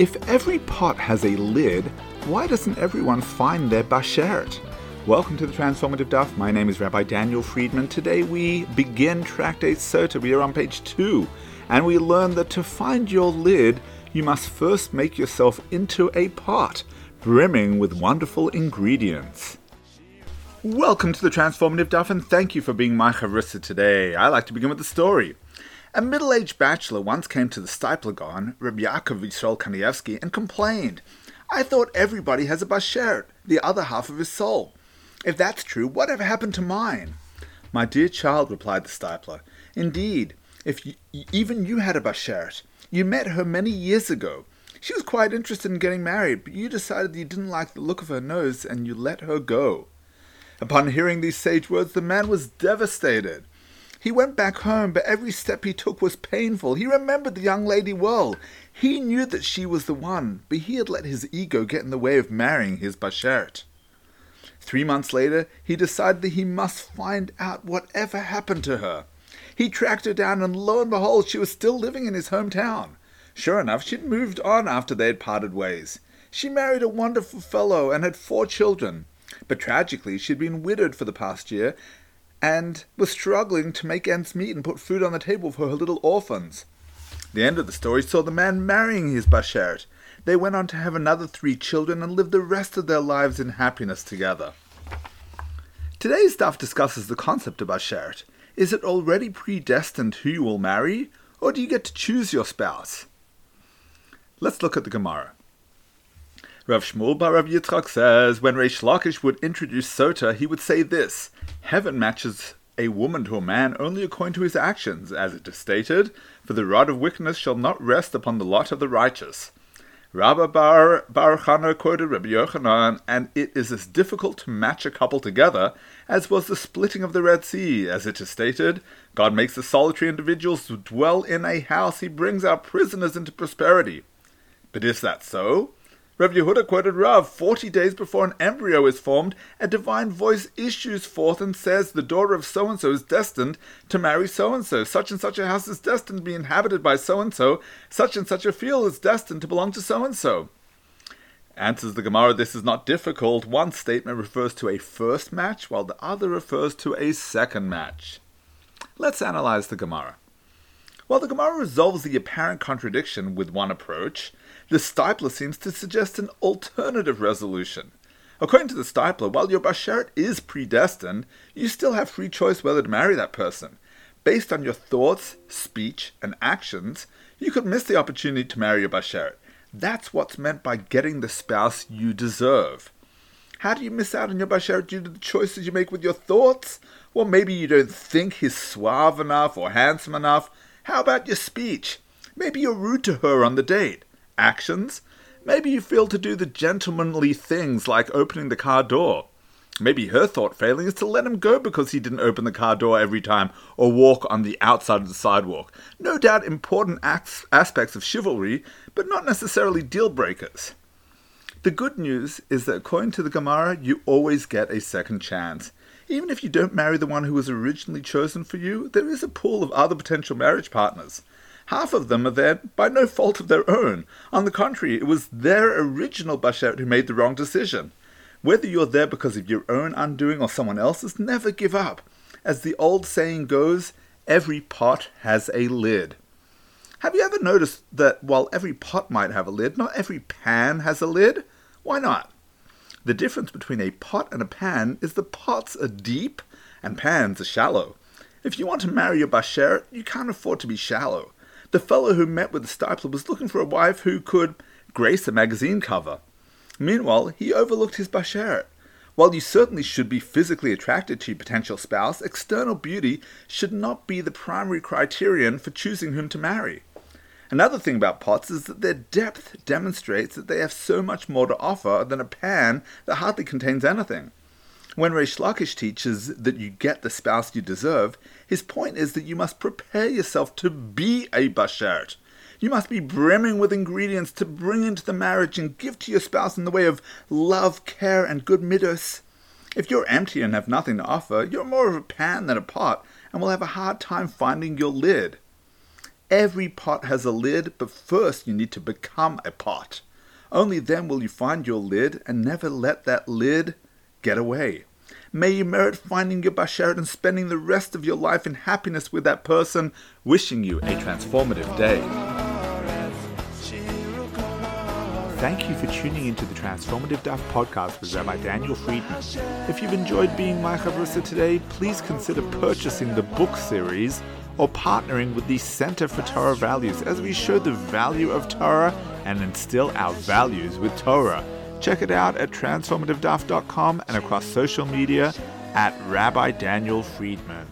If every pot has a lid, why doesn't everyone find their bashert? Welcome to the Transformative Daf. My name is Rabbi Daniel Friedman. Today we begin Tractate Sota. We are on page two, and we learn that to find your lid, you must first make yourself into a pot, brimming with wonderful ingredients. Welcome to the Transformative Daf, and thank you for being my chavrusa today. I like to begin with a story. A middle-aged bachelor once came to the Steipler Gaon, Rabbi Yaakov Yisrael Kanievsky, and complained, I thought everybody has a bashert, the other half of his soul. If that's true, whatever happened to mine? My dear child, replied the Steipler, indeed, if you, even you had a bashert, you met her many years ago. She was quite interested in getting married, but you decided you didn't like the look of her nose and you let her go. Upon hearing these sage words, the man was devastated. He went back home, but every step he took was painful. He remembered the young lady well. He knew that she was the one, but he had let his ego get in the way of marrying his bashert. Three months later, he decided that he must find out whatever happened to her. He tracked her down, and lo and behold, she was still living in his hometown. Sure enough, she'd moved on after they had parted ways. She married a wonderful fellow and had four children. But tragically, she'd been widowed for the past year and was struggling to make ends meet and put food on the table for her little orphans. The end of the story saw the man marrying his bashert. They went on to have another three children and lived the rest of their lives in happiness together. Today's daf discusses the concept of bashert. Is it already predestined who you will marry, or do you get to choose your spouse? Let's look at the Gemara. Rav Shmuel Bar Rav Yitzchak says when Reish Lakish would introduce Sota, he would say this: Heaven matches a woman to a man only according to his actions, as it is stated, for the rod of wickedness shall not rest upon the lot of the righteous. Rabba Bar Bar Chana quoted Rabbi Yochanan, and it is as difficult to match a couple together as was the splitting of the Red Sea, as it is stated. God makes the solitary individuals to dwell in a house; He brings our prisoners into prosperity. But is that so? Rav Yehuda quoted Rav, 40 days before an embryo is formed, a divine voice issues forth and says the daughter of so-and-so is destined to marry so-and-so. Such and such a house is destined to be inhabited by so-and-so. Such and such a field is destined to belong to so-and-so. Answers the Gemara, this is not difficult. One statement refers to a first match, while the other refers to a second match. Let's analyze the Gemara. While the Gemara resolves the apparent contradiction with one approach, the Steipler seems to suggest an alternative resolution. According to the Steipler, while your bashert is predestined, you still have free choice whether to marry that person. Based on your thoughts, speech, and actions, you could miss the opportunity to marry your bashert. That's what's meant by getting the spouse you deserve. How do you miss out on your bashert due to the choices you make with your thoughts? Well, maybe you don't think he's suave enough or handsome enough. How about your speech? Maybe you're rude to her on the date actions. Maybe you fail to do the gentlemanly things like opening the car door. Maybe her thought failing is to let him go because he didn't open the car door every time or walk on the outside of the sidewalk. No doubt important acts, aspects of chivalry, but not necessarily deal breakers. The good news is that according to the Gemara, you always get a second chance. Even if you don't marry the one who was originally chosen for you, there is a pool of other potential marriage partners. Half of them are there by no fault of their own. On the contrary, it was their original bashert who made the wrong decision. Whether you're there because of your own undoing or someone else's, never give up. As the old saying goes, every pot has a lid. Have you ever noticed that while every pot might have a lid, not every pan has a lid? Why not? The difference between a pot and a pan is the pots are deep and pans are shallow. If you want to marry your bashert, you can't afford to be shallow. The fellow who met with the Steipler was looking for a wife who could grace a magazine cover. Meanwhile, he overlooked his bashert. While you certainly should be physically attracted to your potential spouse, external beauty should not be the primary criterion for choosing whom to marry. Another thing about pots is that their depth demonstrates that they have so much more to offer than a pan that hardly contains anything. When Reish Lakish teaches that you get the spouse you deserve, his point is that you must prepare yourself to be a bashert. You must be brimming with ingredients to bring into the marriage and give to your spouse in the way of love, care, and good midos. If you're empty and have nothing to offer, you're more of a pan than a pot, and will have a hard time finding your lid. Every pot has a lid, but first you need to become a pot. Only then will you find your lid and never let that lid get away. May you merit finding your Bashert and spending the rest of your life in happiness with that person, wishing you a transformative day. Thank you for tuning into the Transformative Daf podcast with Rabbi Daniel Friedman. If you've enjoyed being my chavrusa today, please consider purchasing the book series or partnering with the Center for Torah Values as we show the value of Torah and instill our values with Torah. Check it out at transformativedaf.com and across social media at Rabbi Daniel Friedman.